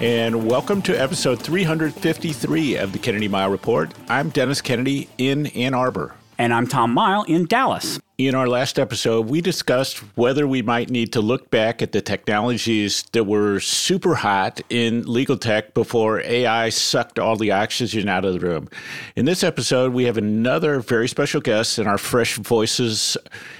And welcome to episode 353 of the Kennedy Mighell Report. I'm Dennis Kennedy in Ann Arbor. And I'm Tom Mighell in Dallas. In our last episode, we discussed whether we might need to look back at the technologies that were super hot in legal tech before AI sucked all the oxygen out of the room. In this episode, we have another very special guest in our Fresh Voices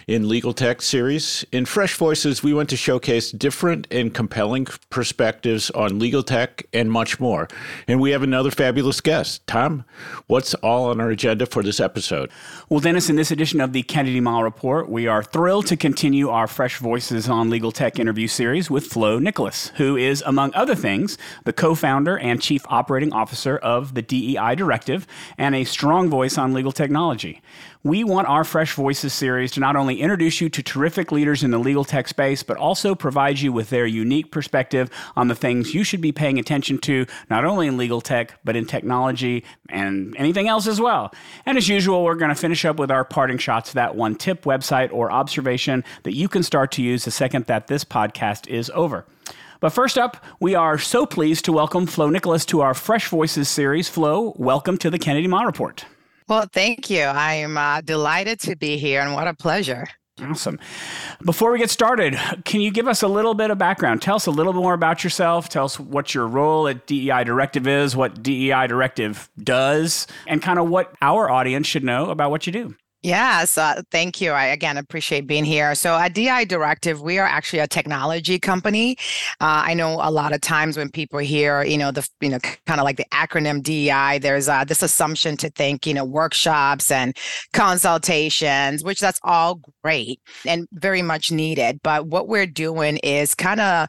in Legal Tech series. In Fresh Voices, we want to showcase different and compelling perspectives on legal tech and much more. And we have another fabulous guest. Tom, what's all on our agenda for this episode? Well, Dennis, in this edition of the Kennedy Mighell Report, we are thrilled to continue our Fresh Voices on Legal Tech interview series with Flo Nicholas, who is, among other things, the co founder and chief operating officer of the DEI Directive and a strong voice on legal technology. We want our Fresh Voices series to not only introduce you to terrific leaders in the legal tech space, but also provide you with their unique perspective on the things you should be paying attention to, not only in legal tech, but in technology and anything else as well. And as usual, we're going to finish up with our parting shots, that one tip, website, or observation that you can start to use the second that this podcast is over. But first up, we are so pleased to welcome Flo Nicholas to our Fresh Voices series. Flo, welcome to the Kennedy Mighell Report. Well, thank you. I'm uh, delighted to be here and what a pleasure. Awesome. Before we get started, can you give us a little bit of background? Tell us a little more about yourself. Tell us what your role at DEI Directive is, what DEI Directive does, and kind of what our audience should know about what you do. Yes, uh, thank you. I again appreciate being here. So at DEI Directive, we are actually a technology company. Uh, I know a lot of times when people hear, you know, the you know kind of like the acronym DI, there's uh, this assumption to think, you know, workshops and consultations, which that's all great and very much needed. But what we're doing is kind of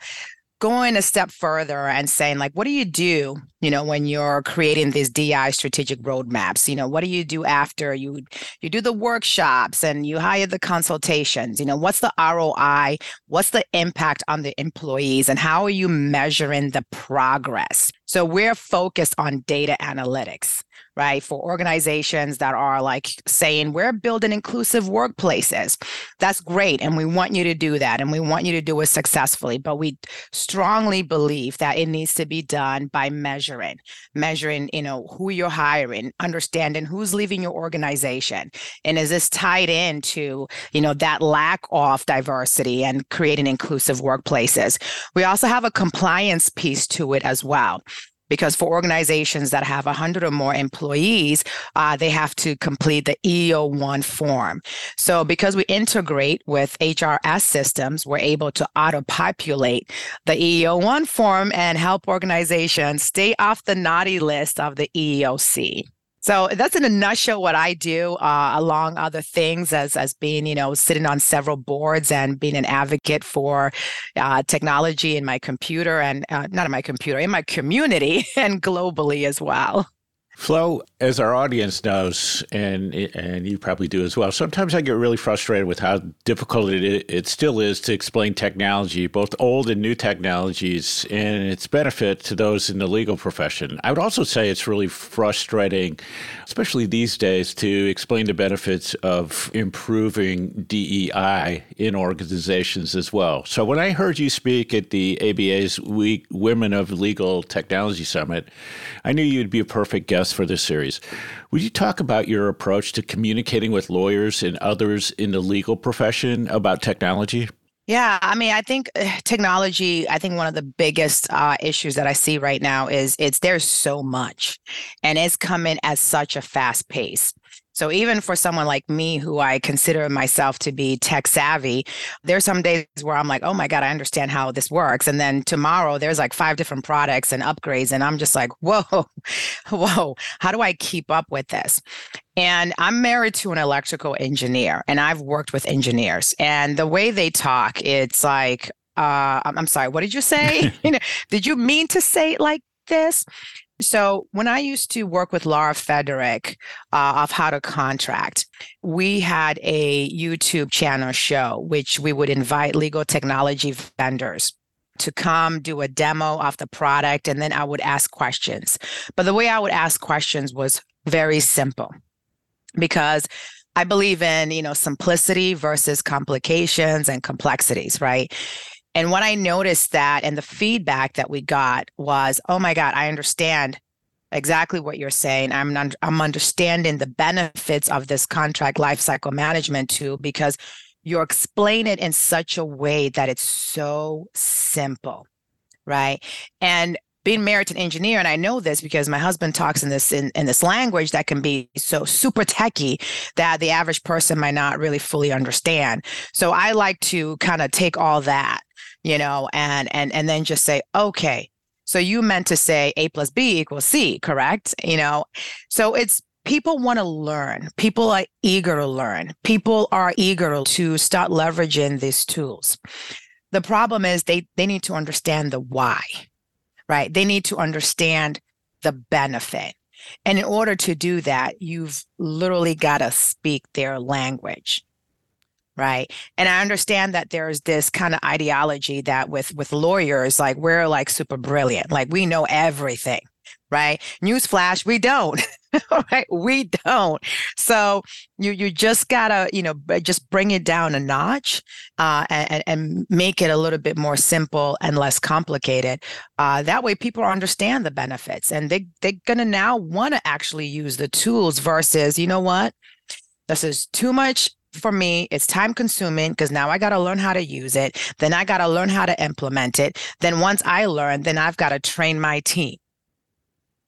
going a step further and saying like what do you do you know when you're creating these di strategic roadmaps? You know what do you do after you you do the workshops and you hire the consultations? You know what's the roi what's the impact on the employees? And how are you measuring the progress? So we're focused on data analytics right? For organizations that are like saying, we're building inclusive workplaces. That's great. And we want you to do that. And we want you to do it successfully. But we strongly believe that it needs to be done by measuring, measuring, you know, who you're hiring, understanding who's leaving your organization. And is this tied into, you know, that lack of diversity and creating inclusive workplaces? We also have a compliance piece to it as well because for organizations that have 100 or more employees, uh, they have to complete the EEO1 form. So because we integrate with HRS systems, we're able to auto populate the EEO1 form and help organizations stay off the naughty list of the EEOC. So that's in a nutshell what I do, uh, along other things as as being, you know, sitting on several boards and being an advocate for uh, technology in my computer and uh, not in my computer, in my community and globally as well. Flo, as our audience knows, and and you probably do as well, sometimes I get really frustrated with how difficult it, it still is to explain technology, both old and new technologies, and its benefit to those in the legal profession. I would also say it's really frustrating, especially these days, to explain the benefits of improving DEI in organizations as well. So when I heard you speak at the ABA's Week Women of Legal Technology Summit, I knew you'd be a perfect guest for this series. Would you talk about your approach to communicating with lawyers and others in the legal profession about technology? Yeah, I mean, I think uh, technology. I think one of the biggest uh, issues that I see right now is it's there's so much, and it's coming at such a fast pace. So even for someone like me who I consider myself to be tech savvy, there's some days where I'm like, "Oh my god, I understand how this works." And then tomorrow there's like five different products and upgrades and I'm just like, "Whoa. Whoa, how do I keep up with this?" And I'm married to an electrical engineer and I've worked with engineers and the way they talk, it's like uh, I'm sorry, what did you say? You know, did you mean to say it like this? So when I used to work with Laura Frederick uh, of How to Contract, we had a YouTube channel show which we would invite legal technology vendors to come do a demo of the product and then I would ask questions. But the way I would ask questions was very simple because I believe in, you know, simplicity versus complications and complexities, right? And what I noticed that and the feedback that we got was, oh my God, I understand exactly what you're saying. I'm I'm understanding the benefits of this contract lifecycle management tool because you explain it in such a way that it's so simple, right? And being married to an engineer, and I know this because my husband talks in this in, in this language that can be so super techy that the average person might not really fully understand. So I like to kind of take all that you know, and and and then just say, okay, so you meant to say A plus B equals C, correct? You know, so it's people want to learn. People are eager to learn. People are eager to start leveraging these tools. The problem is they they need to understand the why, right? They need to understand the benefit. And in order to do that, you've literally got to speak their language right. And i understand that there's this kind of ideology that with with lawyers like we're like super brilliant. Like we know everything right? Newsflash we don't right? We don't. So you you just gotta you know just bring it down a notch uh, and, and make it a little bit more simple and less complicated uh, that way people understand the benefits and they, they're gonna now want to actually use the tools versus you know what? This is too much for me, it's time consuming because now I got to learn how to use it. Then I got to learn how to implement it. Then once I learn, then I've got to train my team.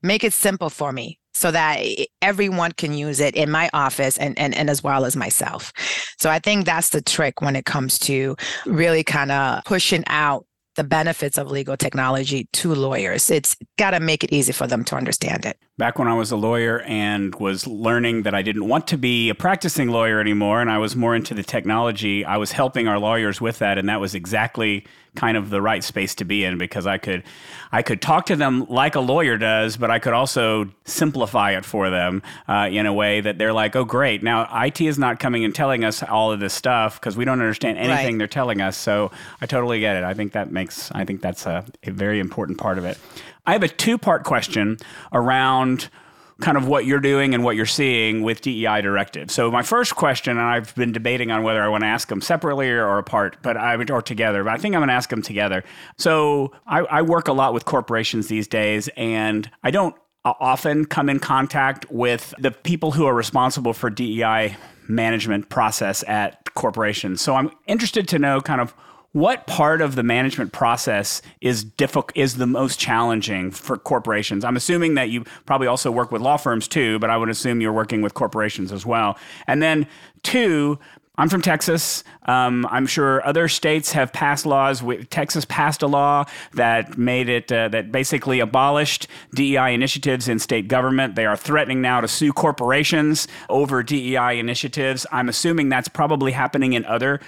Make it simple for me so that everyone can use it in my office and, and, and as well as myself. So I think that's the trick when it comes to really kind of pushing out the benefits of legal technology to lawyers. It's got to make it easy for them to understand it. Back when I was a lawyer and was learning that I didn't want to be a practicing lawyer anymore and I was more into the technology, I was helping our lawyers with that. And that was exactly kind of the right space to be in because I could I could talk to them like a lawyer does, but I could also simplify it for them uh, in a way that they're like, oh great, now IT is not coming and telling us all of this stuff because we don't understand anything right. they're telling us. So I totally get it. I think that makes I think that's a, a very important part of it. I have a two part question around kind of what you're doing and what you're seeing with DEI directive. So my first question, and I've been debating on whether I want to ask them separately or apart, but I or together. But I think I'm going to ask them together. So I, I work a lot with corporations these days, and I don't often come in contact with the people who are responsible for DEI management process at corporations. So I'm interested to know kind of what part of the management process is difficult is the most challenging for corporations? I'm assuming that you probably also work with law firms too, but I would assume you're working with corporations as well. And then two, I'm from Texas. Um, I'm sure other states have passed laws. Texas passed a law that made it uh, that basically abolished DEI initiatives in state government. They are threatening now to sue corporations over DEI initiatives. I'm assuming that's probably happening in other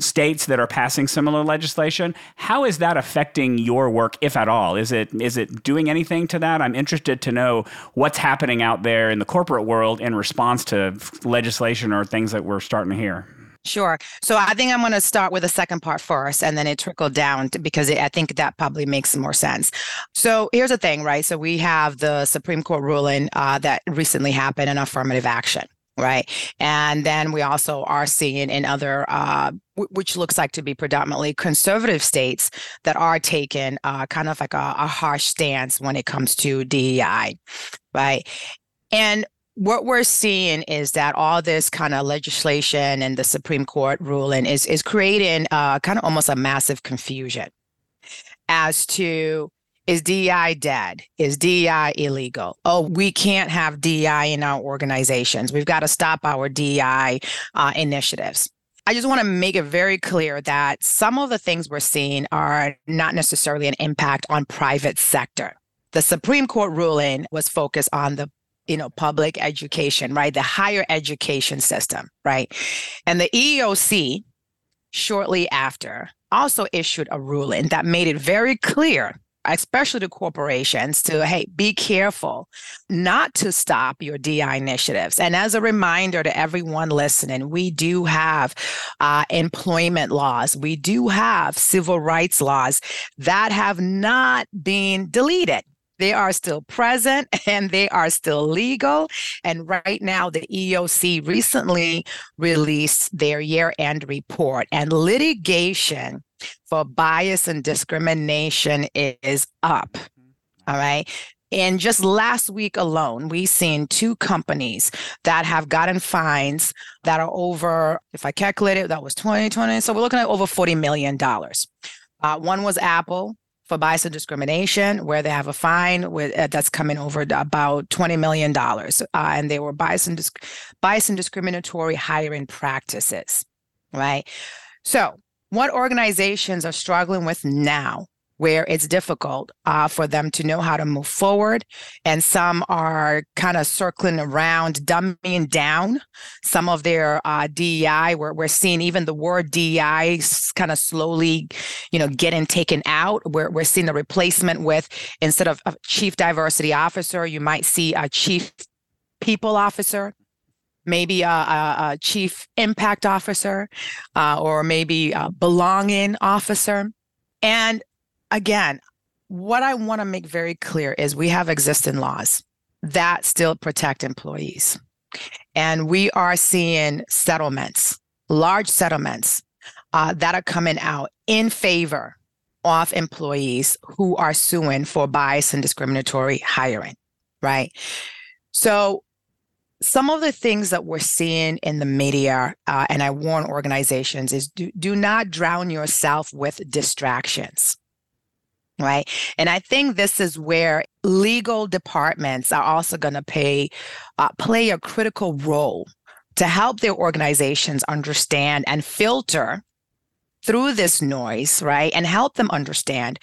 states that are passing similar legislation. How is that affecting your work, if at all? Is it is it doing anything to that? I'm interested to know what's happening out there in the corporate world in response to legislation or things that we're starting to hear. Sure. So I think I'm going to start with the second part first and then it trickled down to, because it, I think that probably makes more sense. So here's the thing, right? So we have the Supreme Court ruling uh, that recently happened in affirmative action. Right. And then we also are seeing in other, uh, w- which looks like to be predominantly conservative states that are taking uh, kind of like a, a harsh stance when it comes to DEI. Right. And what we're seeing is that all this kind of legislation and the Supreme Court ruling is is creating uh, kind of almost a massive confusion as to is DEI dead? Is DEI illegal? Oh, we can't have DEI in our organizations. We've got to stop our DEI uh, initiatives. I just want to make it very clear that some of the things we're seeing are not necessarily an impact on private sector. The Supreme Court ruling was focused on the you know public education right the higher education system right and the eeoc shortly after also issued a ruling that made it very clear especially to corporations, to hey, be careful not to stop your DI initiatives. And as a reminder to everyone listening, we do have uh, employment laws, we do have civil rights laws that have not been deleted. They are still present and they are still legal. And right now, the EEOC recently released their year end report, and litigation for bias and discrimination is up. All right. And just last week alone, we've seen two companies that have gotten fines that are over, if I calculate it, that was 2020. So we're looking at over $40 million. Uh, one was Apple for bias and discrimination, where they have a fine with, uh, that's coming over about $20 million. Uh, and they were bias and, disc- bias and discriminatory hiring practices, right? So what organizations are struggling with now where it's difficult uh, for them to know how to move forward. And some are kind of circling around, dumbing down some of their uh, DEI. We're, we're seeing even the word DEI kind of slowly, you know, getting taken out. We're, we're seeing the replacement with instead of a chief diversity officer, you might see a chief people officer maybe a, a, a chief impact officer uh, or maybe a belonging officer. And again, what I want to make very clear is we have existing laws that still protect employees. And we are seeing settlements, large settlements uh, that are coming out in favor of employees who are suing for bias and discriminatory hiring, right? So some of the things that we're seeing in the media, uh, and I warn organizations, is do, do not drown yourself with distractions. Right. And I think this is where legal departments are also going to pay, uh, play a critical role to help their organizations understand and filter through this noise, right? And help them understand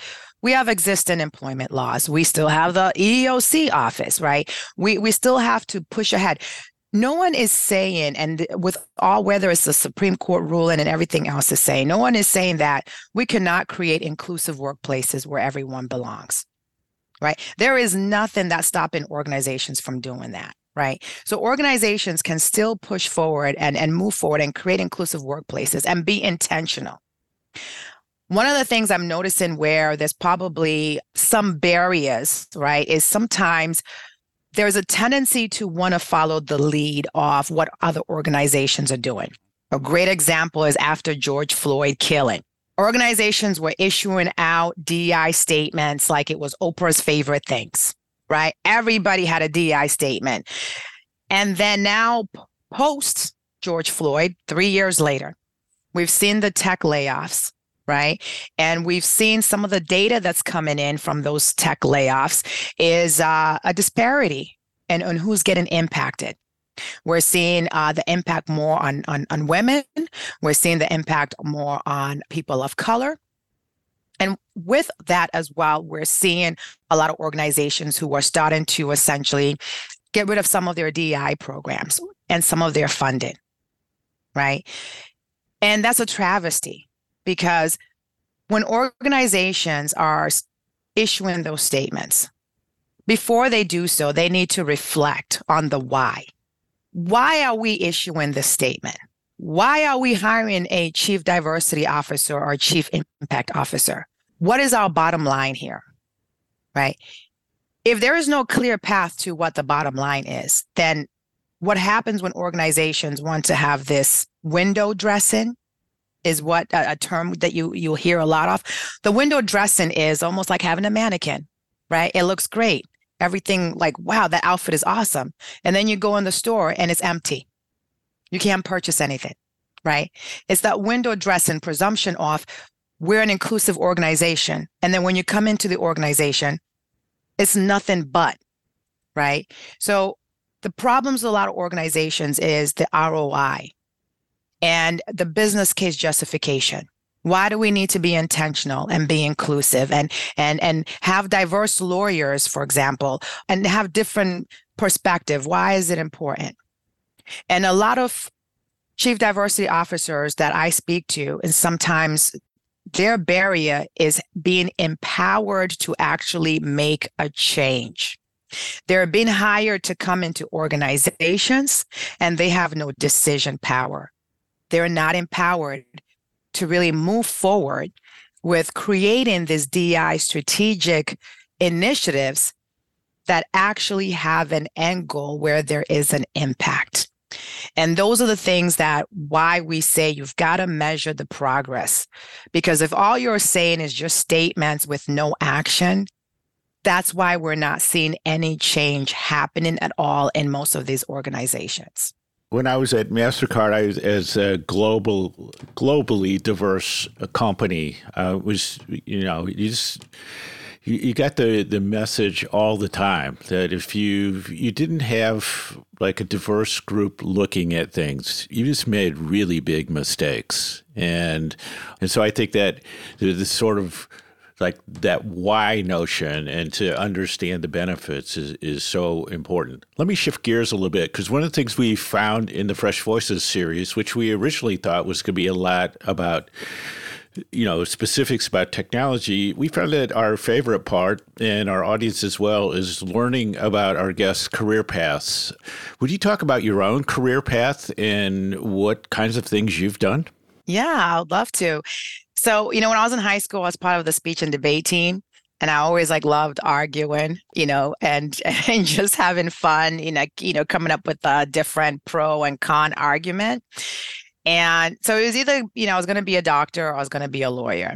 we have existing employment laws. We still have the EEOC office, right? We we still have to push ahead. No one is saying, and with all whether it's the Supreme Court ruling and everything else is saying, no one is saying that we cannot create inclusive workplaces where everyone belongs. Right. There is nothing that's stopping organizations from doing that right? So organizations can still push forward and, and move forward and create inclusive workplaces and be intentional. One of the things I'm noticing where there's probably some barriers, right, is sometimes there's a tendency to want to follow the lead of what other organizations are doing. A great example is after George Floyd killing. Organizations were issuing out DI statements like it was Oprah's favorite things, right? Everybody had a DI statement. And then now, post George Floyd, three years later, we've seen the tech layoffs right? And we've seen some of the data that's coming in from those tech layoffs is uh, a disparity in, on who's getting impacted. We're seeing uh, the impact more on, on, on women. We're seeing the impact more on people of color. And with that as well, we're seeing a lot of organizations who are starting to essentially get rid of some of their DEI programs and some of their funding, right? And that's a travesty because when organizations are issuing those statements, before they do so, they need to reflect on the why. Why are we issuing this statement? Why are we hiring a chief diversity officer or chief impact officer? What is our bottom line here? Right? If there is no clear path to what the bottom line is, then what happens when organizations want to have this window dressing is what a, a term that you you'll hear a lot of. The window dressing is almost like having a mannequin, right? It looks great. Everything like, wow, that outfit is awesome. And then you go in the store and it's empty. You can't purchase anything, right? It's that window dressing presumption off we're an inclusive organization. And then when you come into the organization, it's nothing but, right? So the problems with a lot of organizations is the ROI, and the business case justification why do we need to be intentional and be inclusive and and and have diverse lawyers for example and have different perspective why is it important and a lot of chief diversity officers that i speak to and sometimes their barrier is being empowered to actually make a change. They're being hired to come into organizations and they have no decision power. They're not empowered to really move forward with creating these DI strategic initiatives that actually have an end goal where there is an impact. And those are the things that why we say you've got to measure the progress. Because if all you're saying is just statements with no action, that's why we're not seeing any change happening at all in most of these organizations. When I was at Mastercard, I was as a global, globally diverse company. Uh, was you know you just you, you got the the message all the time that if you you didn't have like a diverse group looking at things, you just made really big mistakes, and and so I think that the, the sort of like that why notion and to understand the benefits is, is so important. Let me shift gears a little bit because one of the things we found in the Fresh Voices series, which we originally thought was going to be a lot about you know specifics about technology we found that our favorite part and our audience as well is learning about our guests career paths. Would you talk about your own career path and what kinds of things you've done? Yeah i'd love to so you know when i was in high school i was part of the speech and debate team and I always like loved arguing, you know, and and just having fun, you know, you know, coming up with a different pro and con argument. And so it was either, you know, I was going to be a doctor or I was going to be a lawyer.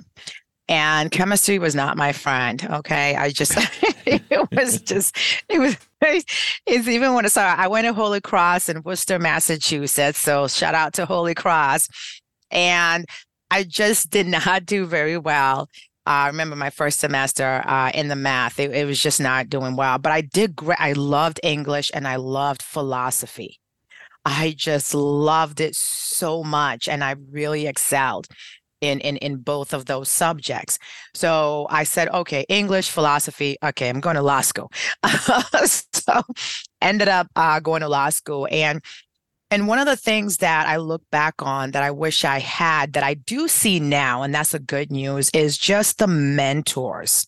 And chemistry was not my friend. Okay. I just, it was just, it was, it's even when I saw, I went to Holy Cross in Worcester, Massachusetts. So shout out to Holy Cross. And I just did not do very well. Uh, I remember my first semester uh, in the math, it, it was just not doing well. But I did great. I loved English and I loved philosophy. I just loved it so much and I really excelled in in in both of those subjects. So I said, okay, English, philosophy. Okay, I'm going to law school. so ended up uh, going to law school and. And one of the things that I look back on that I wish I had that I do see now, and that's the good news, is just the mentors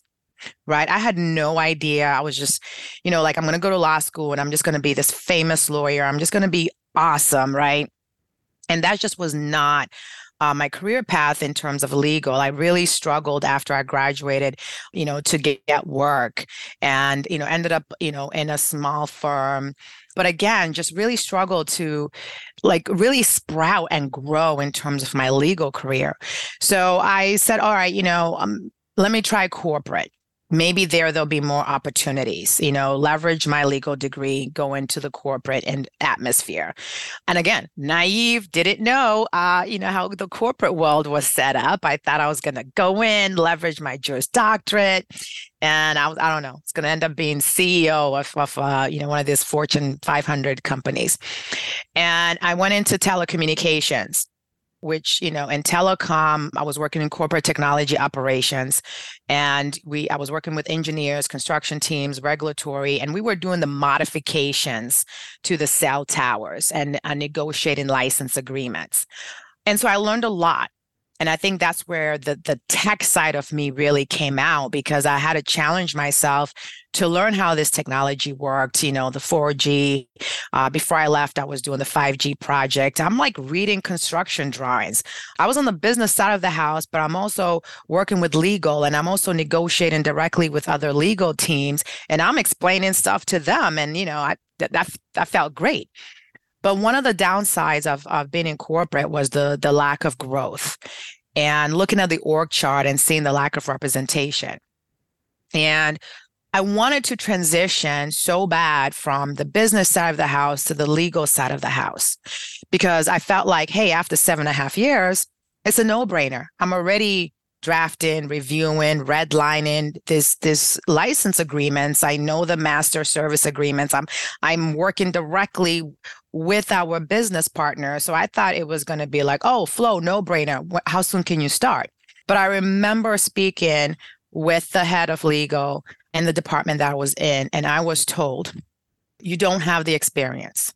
right? I had no idea. I was just, you know, like I'm going to go to law school and I'm just going to be this famous lawyer. I'm just going to be awesome, right? And that just was not uh, my career path in terms of legal. I really struggled after I graduated, you know, to get, get work and, you know, ended up, you know, in a small firm. But again, just really struggled to like really sprout and grow in terms of my legal career. So I said, all right, you know, um, let me try corporate maybe there there'll be more opportunities you know leverage my legal degree go into the corporate and atmosphere. And again naive didn't know uh, you know how the corporate world was set up. I thought i was going to go in leverage my juris doctorate and I, I don't know it's going to end up being ceo of, of uh, you know one of these fortune 500 companies. And i went into telecommunications which you know in telecom i was working in corporate technology operations and we i was working with engineers construction teams regulatory and we were doing the modifications to the cell towers and uh, negotiating license agreements. And so i learned a lot and I think that's where the the tech side of me really came out because I had to challenge myself to learn how this technology worked. You know, the 4G. Uh, before I left, I was doing the 5G project. I'm like reading construction drawings. I was on the business side of the house, but I'm also working with legal, and I'm also negotiating directly with other legal teams, and I'm explaining stuff to them. And you know, I that that, that felt great. But one of the downsides of, of being in corporate was the the lack of growth and looking at the org chart and seeing the lack of representation. And I wanted to transition so bad from the business side of the house to the legal side of the house because I felt like, hey, after seven and a half years, it's a no brainer. I'm already drafting, reviewing, redlining this this license agreements. I know the master service agreements. I'm I'm working directly with our business partner. So I thought it was going to be like, oh, Flo, no brainer. How soon can you start? But I remember speaking with the head of legal and the department that I was in, and I was told, you don't have the experience.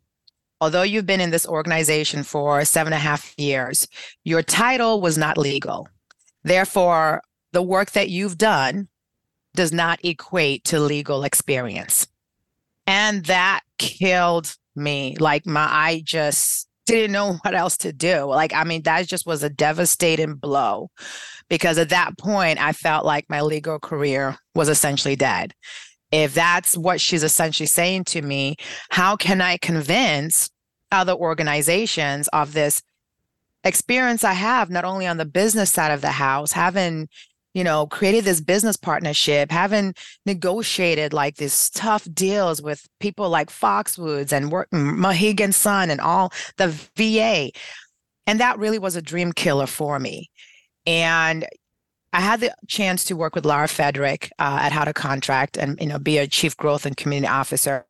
Although you've been in this organization for seven and a half years, your title was not legal Therefore, the work that you've done does not equate to legal experience. And that killed me. Like my I just didn't know what else to do. Like, I mean, that just was a devastating blow because at that point, I felt like my legal career was essentially dead. If that's what she's essentially saying to me, how can I convince other organizations of this experience I have, not only on the business side of the house, having you know, created this business partnership, having negotiated like these tough deals with people like Foxwoods and work, Mohegan Sun and all the VA. And that really was a dream killer for me. And I had the chance to work with Laura Frederick uh, at How to Contract and, you know, be a chief growth and community officer.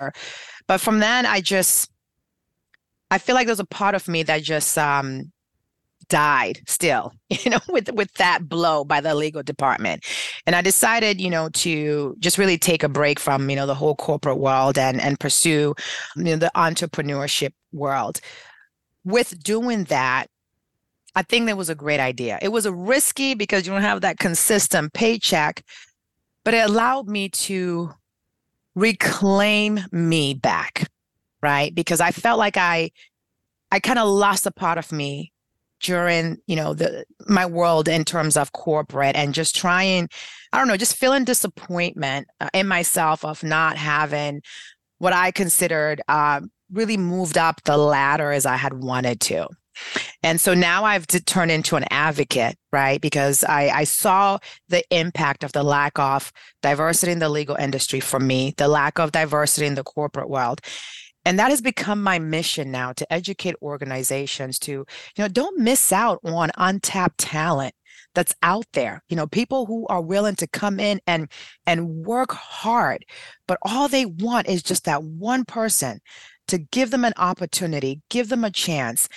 But from then, I just, I feel like there's a part of me that just um, died still you know with with that blow by the legal department. And i decided you know to just really take a break from you know the whole corporate world and and pursue you know the entrepreneurship world. With doing that i think that was a great idea. It was a risky because you don't have that consistent paycheck but it allowed me to reclaim me back right? Because i felt like i i kind of lost a part of me during you know the my world in terms of corporate and just trying i don't know just feeling disappointment uh, in myself of not having what i considered uh, really moved up the ladder as i had wanted to and so now I've to turn into an advocate, right? Because I, I saw the impact of the lack of diversity in the legal industry for me, the lack of diversity in the corporate world and that has become my mission now to educate organizations to you know don't miss out on untapped talent that's out there you know people who are willing to come in and and work hard but all they want is just that one person to give them an opportunity give them a chance.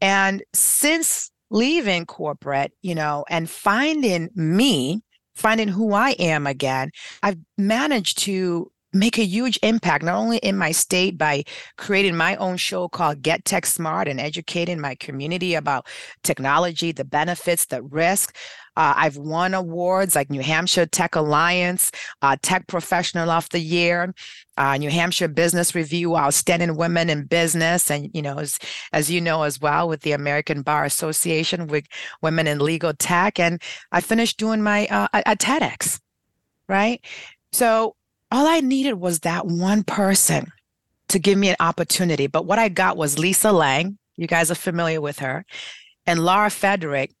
And since leaving corporate you know and finding me finding who i am again i've managed to make a huge impact not only in my state by creating my own show called get tech smart and educating my community about technology the benefits the risk. Uh, i've won awards like new hampshire tech alliance uh, tech professional of the year uh, new hampshire business review outstanding women in business and you know as, as you know as well with the american bar association with women in legal tech and i finished doing my uh, at tedx right? So all I needed was that one person to give me an opportunity. But what I got was Lisa Lang. You guys are familiar with her, and Laura Frederick,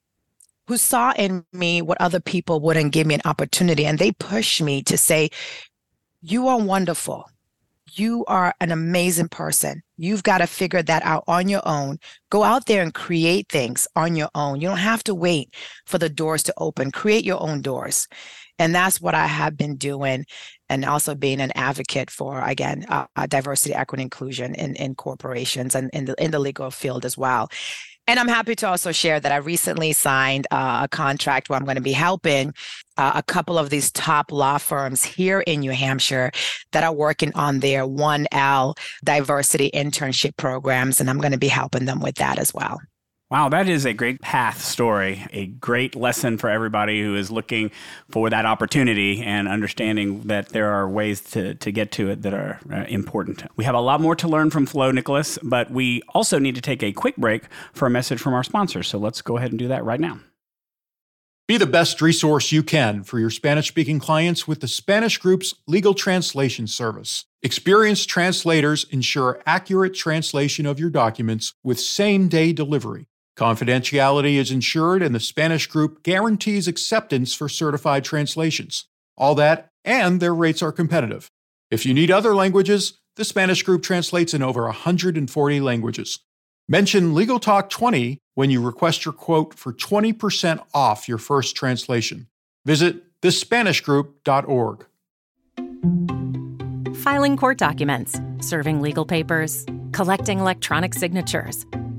who saw in me what other people wouldn't give me an opportunity. And they pushed me to say, You are wonderful. You are an amazing person. You've got to figure that out on your own. Go out there and create things on your own. You don't have to wait for the doors to open. Create your own doors. And that's what I have been doing and also being an advocate for again uh, uh, diversity equity inclusion in, in corporations and in the in the legal field as well and I'm happy to also share that I recently signed uh, a contract where I'm going to be helping uh, a couple of these top law firms here in New Hampshire that are working on their 1L diversity internship programs. And I'm going to be helping them with that as well. Wow, that is a great path story, a great lesson for everybody who is looking for that opportunity and understanding that there are ways to, to get to it that are uh, important. We have a lot more to learn from Flo Nicholas, but we also need to take a quick break for a message from our sponsors. So let's go ahead and do that right now. Be the best resource you can for your Spanish speaking clients with the Spanish Group's legal translation service. Experienced translators ensure accurate translation of your documents with same day delivery. Confidentiality is ensured, and the Spanish group guarantees acceptance for certified translations. All that, and their rates are competitive. If you need other languages, the Spanish group translates in over 140 languages. Mention Legal Talk 20 when you request your quote for 20% off your first translation. Visit thespanishgroup.org. Filing court documents, serving legal papers, collecting electronic signatures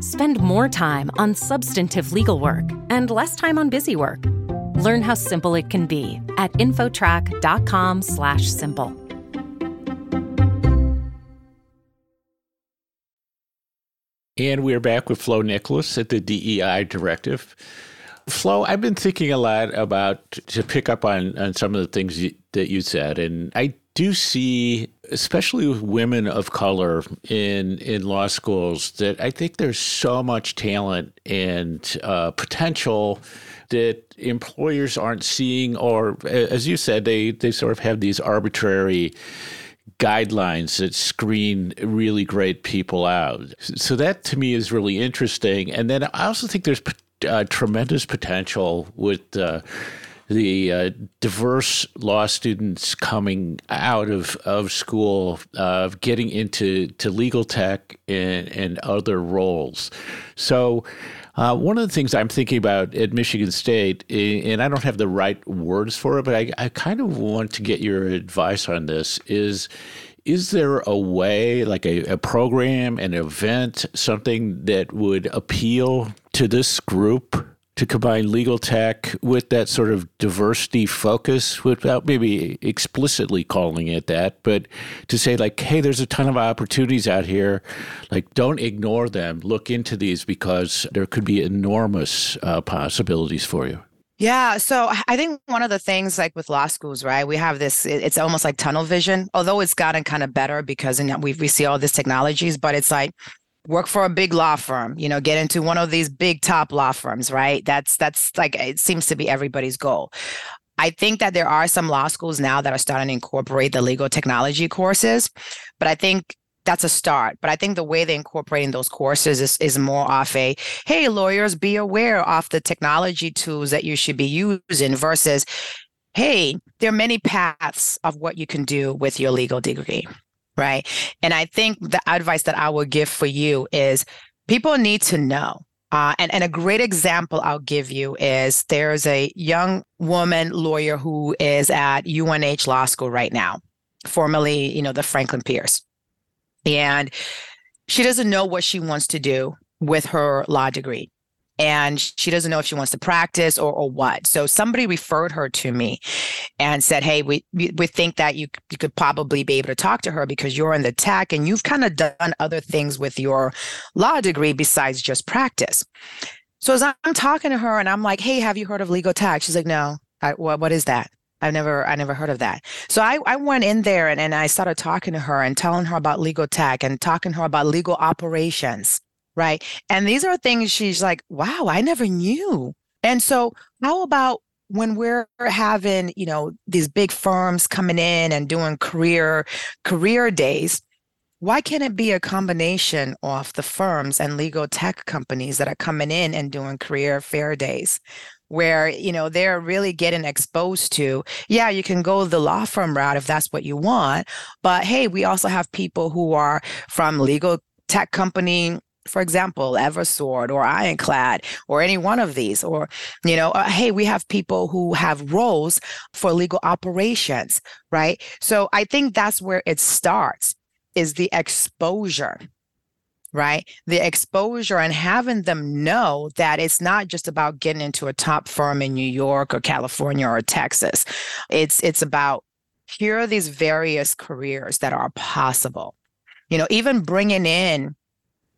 Spend more time on substantive legal work and less time on busy work. Learn how simple it can be at infotrack.com/simple. And we're back with Flo Nicholas at the DEI Directive. Flo, I've been thinking a lot about to pick up on, on some of the things you, that you said, and I do see, especially with women of color in in law schools, that I think there's so much talent and uh, potential that employers aren't seeing, or as you said, they they sort of have these arbitrary guidelines that screen really great people out. So that to me is really interesting. And then I also think there's uh, tremendous potential with uh, the uh, diverse law students coming out of, of school, uh, getting into to legal tech and, and other roles. So, uh, one of the things I'm thinking about at Michigan State, and I don't have the right words for it, but I, I kind of want to get your advice on this is is there a way, like a, a, program, an event, something that would appeal to this group to combine legal tech with that sort of diversity focus without maybe explicitly calling it that, but to say, like, hey, there's a ton of opportunities out here. Like, don't ignore them. Look into these because there could be enormous uh, possibilities for you. Yeah. So I think one of the things like with law schools, right, we have this, it's almost like tunnel vision, although it's gotten kind of better because we, we see all these technologies, but it's like work for a big law firm you know get into one of these big top law firms right? That's that's like it seems to be everybody's goal. I think that there are some law schools now that are starting to incorporate the legal technology courses but i think that's a start. But I think the way they're incorporating those courses is, is more off a, hey, lawyers, be aware of the technology tools that you should be using versus, hey, there are many paths of what you can do with your legal degree right? And I think the advice that I would give for you is people need to know. Uh, and, and a great example I'll give you is there's a young woman lawyer who is at UNH Law School right now, formerly, you know, the Franklin Pierce. And she doesn't know what she wants to do with her law degree and she doesn't know if she wants to practice or, or what. So somebody referred her to me and said, Hey, we, we think that you, you could probably be able to talk to her because you're in the tech and you've kind of done other things with your law degree besides just practice. So as I'm talking to her and I'm like, Hey, have you heard of legal tech? She's like, No, I, what, what is that? I've never I never heard of that. So I, I went in there and, and I started talking to her and telling her about legal tech and talking to her about legal operations right? And these are things she's like, wow, I never knew. And so, how about when we're having, you know, these big firms coming in and doing career career days, why can't it be a combination of the firms and legal tech companies that are coming in and doing career fair days? where you know they're really getting exposed to yeah you can go the law firm route if that's what you want but hey we also have people who are from legal tech company for example, Evisort or Ironclad or any one of these, or, you know, uh, hey, we have people who have roles for legal operations, right? So I think that's where it starts is the exposure right? The exposure and having them know that it's not just about getting into a top firm in New York or California or Texas. It's it's about here are these various careers that are possible. You know, even bringing in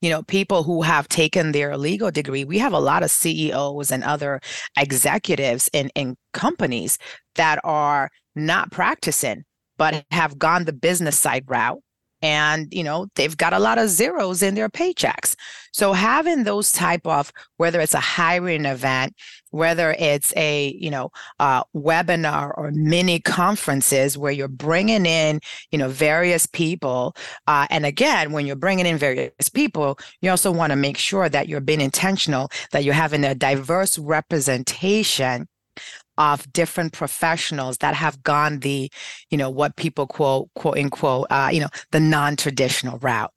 you know people who have taken their legal degree we have a lot of ceos and other executives in in companies that are not practicing but have gone the business side route and you know they've got a lot of zeros in their paychecks. So having those type of whether it's a hiring event whether it's a you know uh, webinar or mini conferences where you're bringing in you know various people uh, and again when you're bringing in various people you also want to make sure that you're being intentional that you're having a diverse representation of different professionals that have gone the, you know, what people quote, quote unquote, uh, you know, the non-traditional route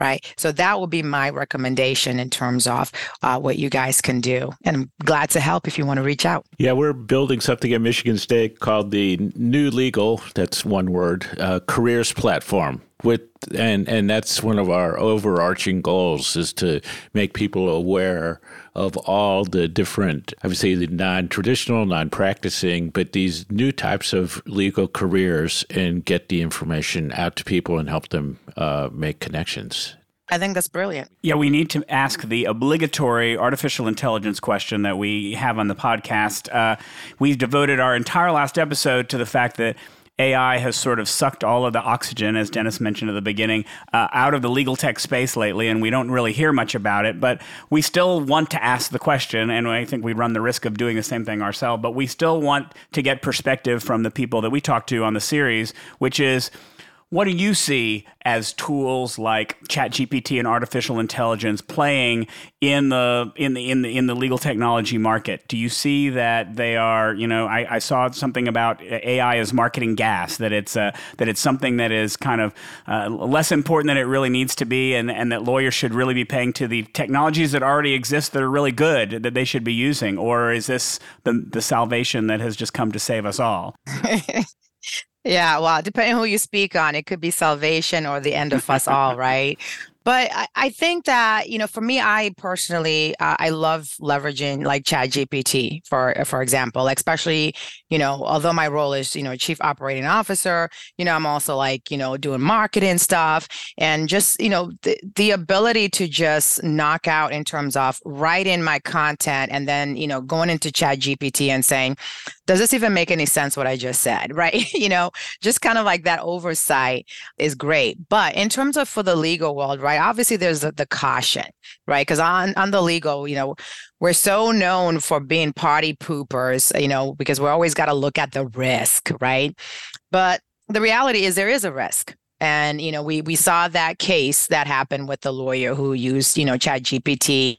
right? So that would be my recommendation in terms of uh, what you guys can do. And I'm glad to help if you want to reach out. Yeah, we're building something at Michigan State called the New Legal, that's one word, uh, careers platform. With and and that's one of our overarching goals is to make people aware of all the different, I would say, the non-traditional, non-practicing, but these new types of legal careers, and get the information out to people and help them uh, make connections. I think that's brilliant. Yeah, we need to ask the obligatory artificial intelligence question that we have on the podcast. Uh, we've devoted our entire last episode to the fact that AI has sort of sucked all of the oxygen, as Dennis mentioned at the beginning, uh, out of the legal tech space lately, and we don't really hear much about it. But we still want to ask the question, and I think we run the risk of doing the same thing ourselves. But we still want to get perspective from the people that we talk to on the series, which is what do you see as tools like ChatGPT and artificial intelligence playing in the in the in the in the legal technology market? Do you see that they are? You know, I, I saw something about AI as marketing gas. That it's uh, that it's something that is kind of uh, less important than it really needs to be, and and that lawyers should really be paying to the technologies that already exist that are really good that they should be using, or is this the the salvation that has just come to save us all? Yeah, well, depending who you speak on, it could be salvation or the end of us all, right? But I, I think that you know, for me, I personally, uh, I love leveraging like Chat GPT for for example, like especially you know, although my role is you know chief operating officer, you know, I'm also like you know doing marketing stuff and just you know the the ability to just knock out in terms of writing my content and then you know going into Chat GPT and saying, does this even make any sense what I just said, right? you know, just kind of like that oversight is great. But in terms of for the legal world, right? Obviously, there's the, the caution, right? Because on on the legal, you know, we're so known for being party poopers, you know, because we always got to look at the risk, right? But the reality is there is a risk. And you know, we we saw that case that happened with the lawyer who used you know Chat GPT,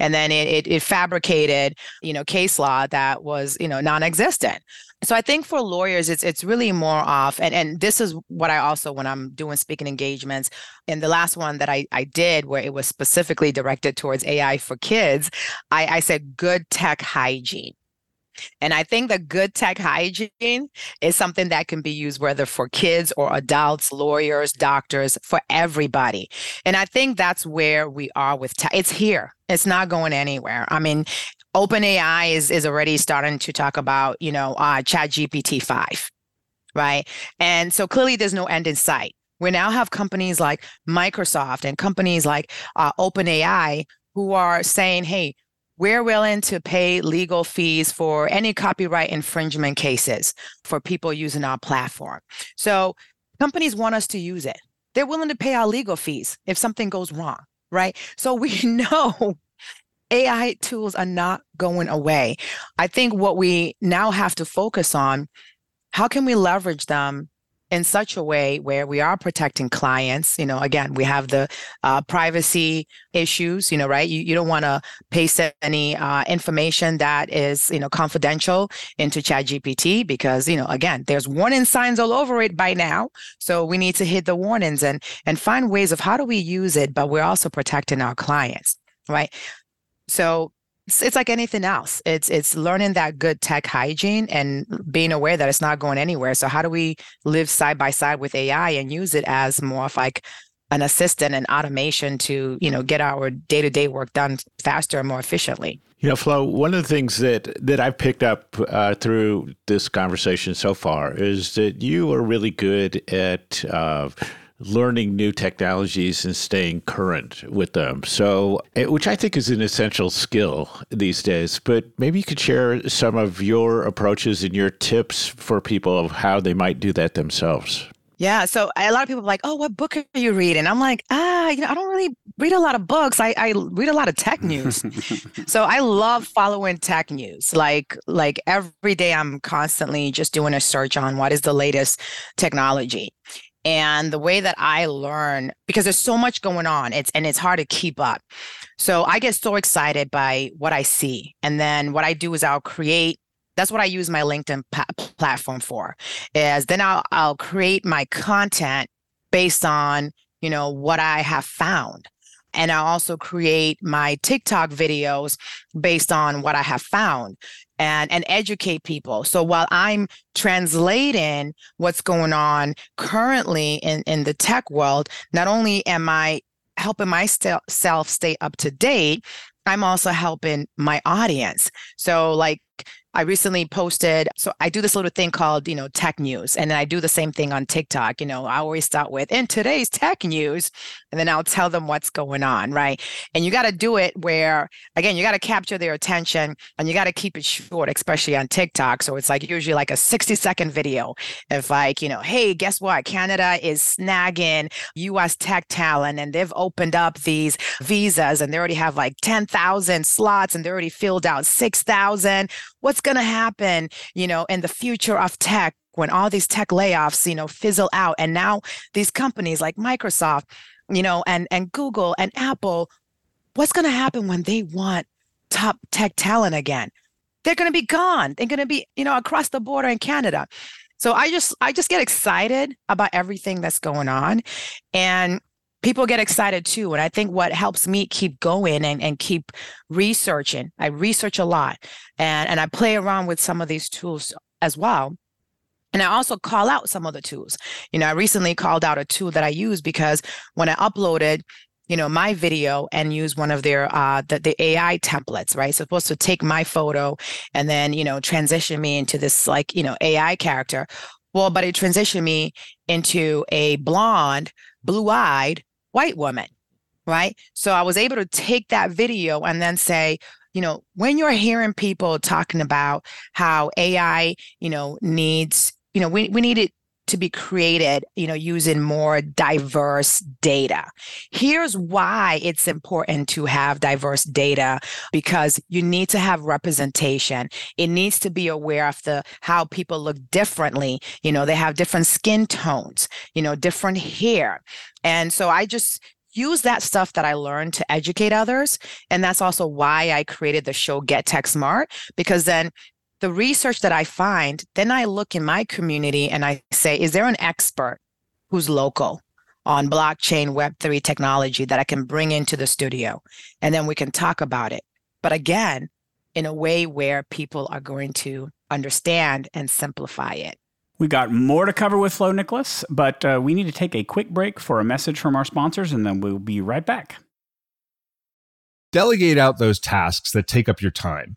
and then it, it, it fabricated you know case law that was you know non-existent. So I think for lawyers, it's it's really more off, and and this is what I also when I'm doing speaking engagements, and the last one that I I did where it was specifically directed towards AI for kids, I I said good tech hygiene. And I think the good tech hygiene is something that can be used whether for kids or adults, lawyers, doctors, for everybody. And I think that's where we are with tech. It's here. It's not going anywhere. I mean, OpenAI is is already starting to talk about, you know, uh, Chat GPT five, right? And so clearly, there's no end in sight. We now have companies like Microsoft and companies like uh, OpenAI who are saying, "Hey, we're willing to pay legal fees for any copyright infringement cases for people using our platform." So companies want us to use it. They're willing to pay our legal fees if something goes wrong, right? So we know AI tools are not going away. I think what we now have to focus on, how can we leverage them in such a way where we are protecting clients. You know again we have the uh, privacy issues you know right? You, you don't want to paste any uh, information that is you know confidential into chat gpt because you know again there's warning signs all over it by now. So we need to hit the warnings and and find ways of how do we use it but we're also protecting our clients right? So it's, it's like anything else. It's it's learning that good tech hygiene and being aware that it's not going anywhere. So how do we live side by side with AI and use it as more of like an assistant and automation to you know get our day to day work done faster and more efficiently. You know, Flo. One of the things that that I've picked up uh, through this conversation so far is that you are really good at. Uh, learning new technologies and staying current with them. So, eh, which I think is an essential skill these days. But maybe you could share some of your approaches and your tips for people of how they might do that themselves. Yeah. So a lot of people are like, oh, what book are you reading? I'm like, ah, you know, I don't really read a lot of books. I, I read a lot of tech news. so I love following tech news. Like, like every day I'm constantly just doing a search on what is the latest technology and the way that I learn because there's so much going on it's and it's hard to keep up. So I get so excited by what I see and then what I do is I'll create that's what I use my LinkedIn pa- platform for is then I'll I'll create my content based on you know, what I have found. And I also create my TikTok videos based on what I have found and and educate people. So while I'm translating what's going on currently in in the tech world, not only am I helping myself stay up to date, I'm also helping my audience. So like I recently posted, so I do this little thing called, you know, tech news. And then I do the same thing on TikTok. You know, I always start with, in today's tech news, and then I'll tell them what's going on, right? And you got to do it where, again, you got to capture their attention and you got to keep it short, especially on TikTok. So it's like usually like a 60 second video of like, you know, hey, guess what? Canada is snagging US tech talent and they've opened up these visas and they already have like 10,000 slots and they already filled out 6,000 what's going to happen, you know, in the future of tech when all these tech layoffs, you know, fizzle out. And now these companies like Microsoft, you know, and, and Google and Apple, what's going to happen when they want top tech talent again? They're going to be gone. They're going to be, you know, across the border in Canada. So I just I just get excited about everything that's going on. And people get excited too. And I think what helps me keep going and, and keep researching, I research a lot and, and I play around with some of these tools as well. And I also call out some of the tools. You know, I recently called out a tool that I use because when I uploaded, you know, my video and use one of their uh the, the AI templates, right? So supposed to take my photo and then, you know, transition me into this like, you know, AI character. Well, but it transitioned me into a blonde, blue-eyed white woman, right? So I was able to take that video and then say, you know, when you're hearing people talking about how AI, you know, needs, you know, we, we need it to be created, you know, using more diverse data. Here's why it's important to have diverse data because you need to have representation. It needs to be aware of the how people look differently. You know, they have different skin tones, you know, different hair. And so I just use that stuff that I learned to educate others. And that's also why I created the show Get Tech Smart, because then the research that I find, then I look in my community and I say, is there an expert who's local on blockchain Web3 technology that I can bring into the studio? And then we can talk about it. But again, in a way where people are going to understand and simplify it. We got more to cover with Flo Nicholas, but uh, we need to take a quick break for a message from our sponsors, and then we'll be right back. Delegate out those tasks that take up your time.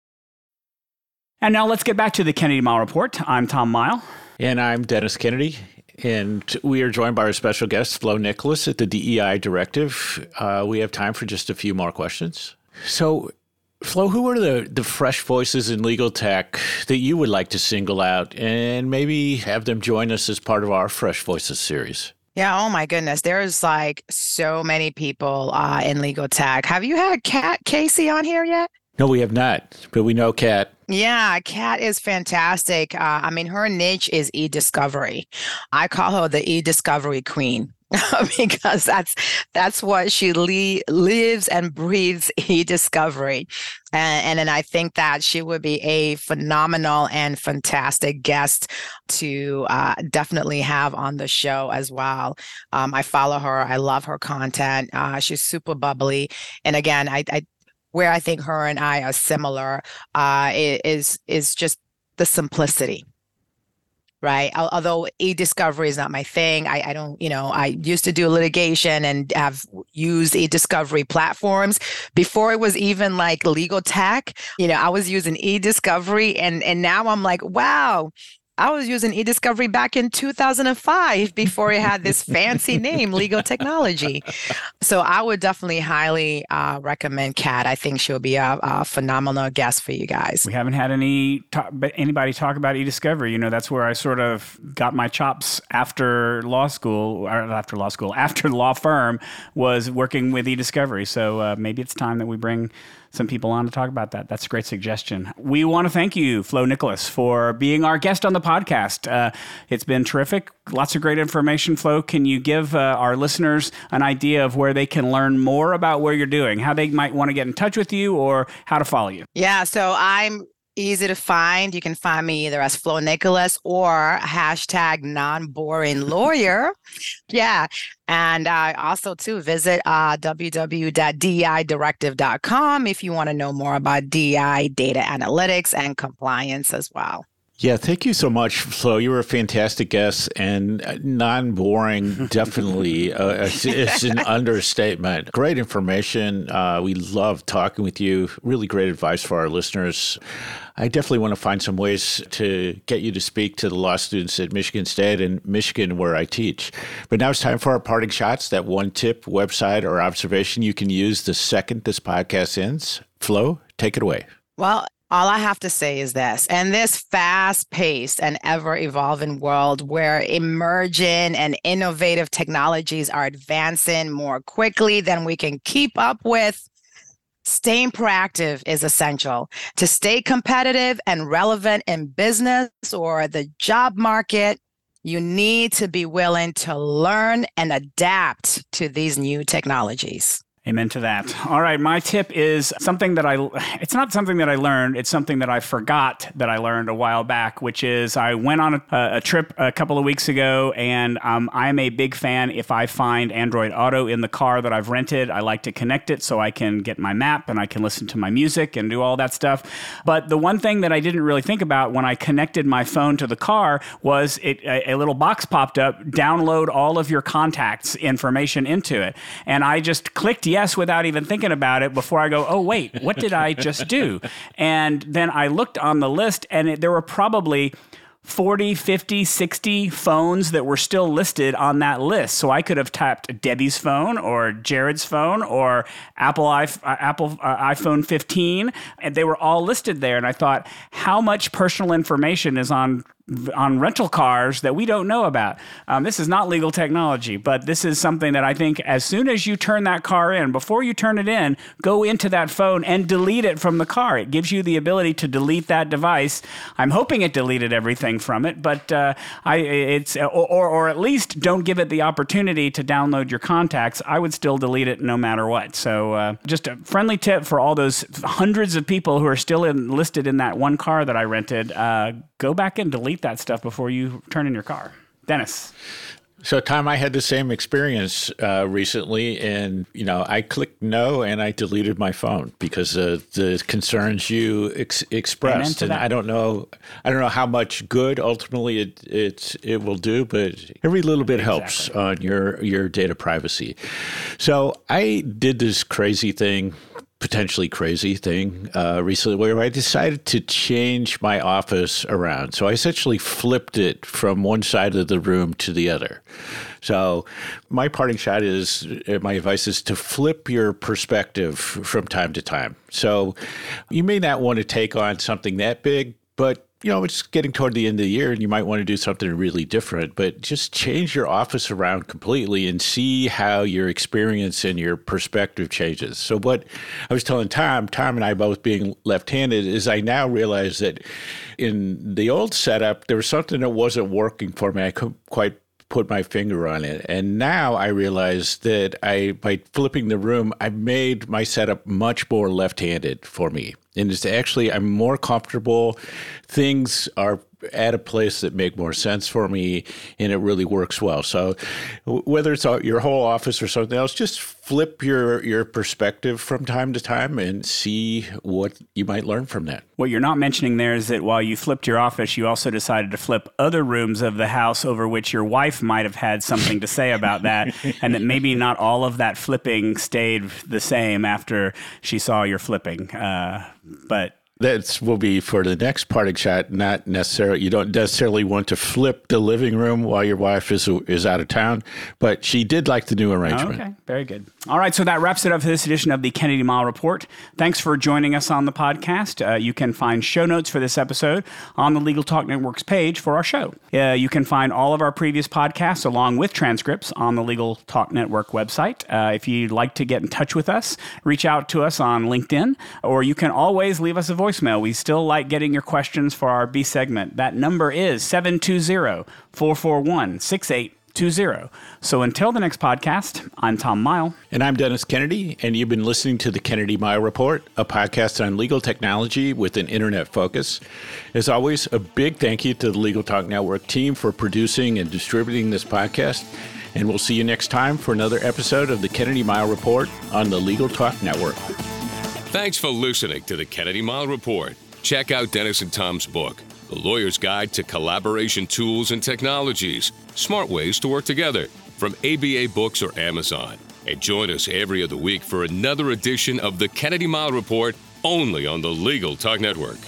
And now let's get back to the Kennedy Mighell Report. I'm Tom Mighell. And I'm Dennis Kennedy. And we are joined by our special guest, Flo Nicholas at the DEI Directive. Uh, we have time for just a few more questions. So, Flo, who are the, the fresh voices in legal tech that you would like to single out and maybe have them join us as part of our Fresh Voices series? Yeah, oh my goodness. There's like so many people uh, in legal tech. Have you had Cat Casey on here yet? No, we have not, but we know Cat. Yeah, Cat is fantastic. Uh, I mean, her niche is e-discovery. I call her the e-discovery queen. because that's that's what she le- lives and breathes e-discovery and, and then i think that she would be a phenomenal and fantastic guest to uh, definitely have on the show as well um, i follow her i love her content uh, she's super bubbly and again I, I where I think her and I are similar uh, is is just the simplicity. Right. Although e-discovery is not my thing, I, I don't, you know, I used to do litigation and have used e-discovery platforms before it was even like legal tech. You know, I was using e-discovery, and and now I'm like, wow, I was using eDiscovery back in 2005 before it had this fancy name, Legal Technology. So I would definitely highly uh, recommend Cat. I think she'll be a, a, phenomenal guest for you guys. We haven't had any talk, anybody talk about eDiscovery. You know, that's where I sort of got my chops after law school, or after law school, after law firm was working with eDiscovery. So uh, maybe it's time that we bring some people on to talk about that. That's a great suggestion. We want to thank you, Flo Nicholas, for being our guest on the podcast. Uh, it's been terrific. Lots of great information, Flo. Can you give uh, our listeners an idea of where they can learn more about where you're doing, how they might want to get in touch with you, or how to follow you? Yeah, so I'm easy to find. You can find me either as Flo Nicholas or hashtag non boring lawyer. yeah. And uh, also to visit uh, www.deidirective.com if you want to know more about DEI data analytics and compliance as well. Yeah, thank you so much, Flo. You were a fantastic guest and uh, non boring, definitely. uh, it's, it's, an understatement. Great information. Uh, we love talking with you. Really great advice for our listeners. I definitely want to find some ways to get you to speak to the law students at Michigan State and Michigan, where I teach. But now it's time for our parting shots. That one tip, website, or observation you can use the second this podcast ends. Flo, take it away. Well, all I have to say is this in this fast paced and ever evolving world where emerging and innovative technologies are advancing more quickly than we can keep up with, staying proactive is essential to stay competitive and relevant in business or the job market. You need to be willing to learn and adapt to these new technologies. Amen to that. All right, my tip is something that I it's not something that I learned, it's something that I forgot that I learned a while back, which is I went on a, a trip a couple of weeks ago and um, I'm a big fan if I find Android Auto in the car that I've rented, I like to connect it so I can get my map and I can listen to my music and do all that stuff. But the one thing that I didn't really think about when I connected my phone to the car was it a, a little box popped up, download all of your contacts information into it. And I just clicked yes without even thinking about it before I go, oh, wait, what did I just do? And then I looked on the list, and it, there were probably 40, 50, 60 phones that were still listed on that list. So I could have tapped Debbie's phone or Jared's phone or Apple, uh, Apple uh, iPhone 15, and they were all listed there. And I thought, how much personal information is on on rental cars that we don't know about. Um, this is not legal technology, but this is something that I think as soon as you turn that car in, before you turn it in, go into that phone and delete it from the car. It gives you the ability to delete that device. I'm hoping it deleted everything from it, but uh, I it's or, or at least don't give it the opportunity to download your contacts. I would still delete it no matter what. So uh, just a friendly tip for all those hundreds of people who are still in, listed in that one car that I rented. Uh, go back and delete that stuff before you turn in your car. Dennis. So, Tom, I had the same experience uh, recently, and you know, I clicked no, and I deleted my phone because of the concerns you ex- expressed. And I don't know, I don't know how much good ultimately it it it will do, but every little bit exactly. helps on your your data privacy. So, I did this crazy thing potentially crazy thing uh, recently where I decided to change my office around. So I essentially flipped it from one side of the room to the other. So my parting shot is uh, my advice is to flip your perspective from time to time. So you may not want to take on something that big, but you know, it's getting toward the end of the year and you might want to do something really different, but just change your office around completely and see how your experience and your perspective changes. So, what I was telling Tom, Tom and I both being left handed, is I now realize that in the old setup, there was something that wasn't working for me. I couldn't quite put my finger on it. And now I realize that I, by flipping the room, I made my setup much more left-handed for me. And it's actually I'm more comfortable. Things are at a place that make more sense for me and it really works well. So whether it's your whole office or something else, just flip your your perspective from time to time and see what you might learn from that. What you're not mentioning there is that while you flipped your office, you also decided to flip other rooms of the house over which your wife might have had something to say about that and that maybe not all of that flipping stayed the same after she saw your flipping. Uh, but that will be for the next parting shot. Not necessarily, you don't necessarily want to flip the living room while your wife is is out of town, but she did like the new arrangement. Okay, very good. All right, so that wraps it up for this edition of the Kennedy Mighell Report. Thanks for joining us on the podcast. Uh, you can find show notes for this episode on the Legal Talk Network's page for our show. Uh, you can find all of our previous podcasts along with transcripts on the Legal Talk Network website. Uh, if you'd like to get in touch with us, reach out to us on LinkedIn, or you can always leave us a voicemail. We still like getting your questions for our B segment. That number is 720 441 6820. So until the next podcast, I'm Tom Mighell. And I'm Dennis Kennedy, and you've been listening to the Kennedy Mighell Report, a podcast on legal technology with an internet focus. As always, a big thank you to the Legal Talk Network team for producing and distributing this podcast. And we'll see you next time for another episode of the Kennedy Mighell Report on the Legal Talk Network. Thanks for listening to the Kennedy Mighell Report. Check out Dennis and Tom's book, The Lawyer's Guide to Collaboration Tools and Technologies Smart Ways to Work Together, from ABA Books or Amazon. And join us every other week for another edition of the Kennedy Mighell Report only on the Legal Talk Network.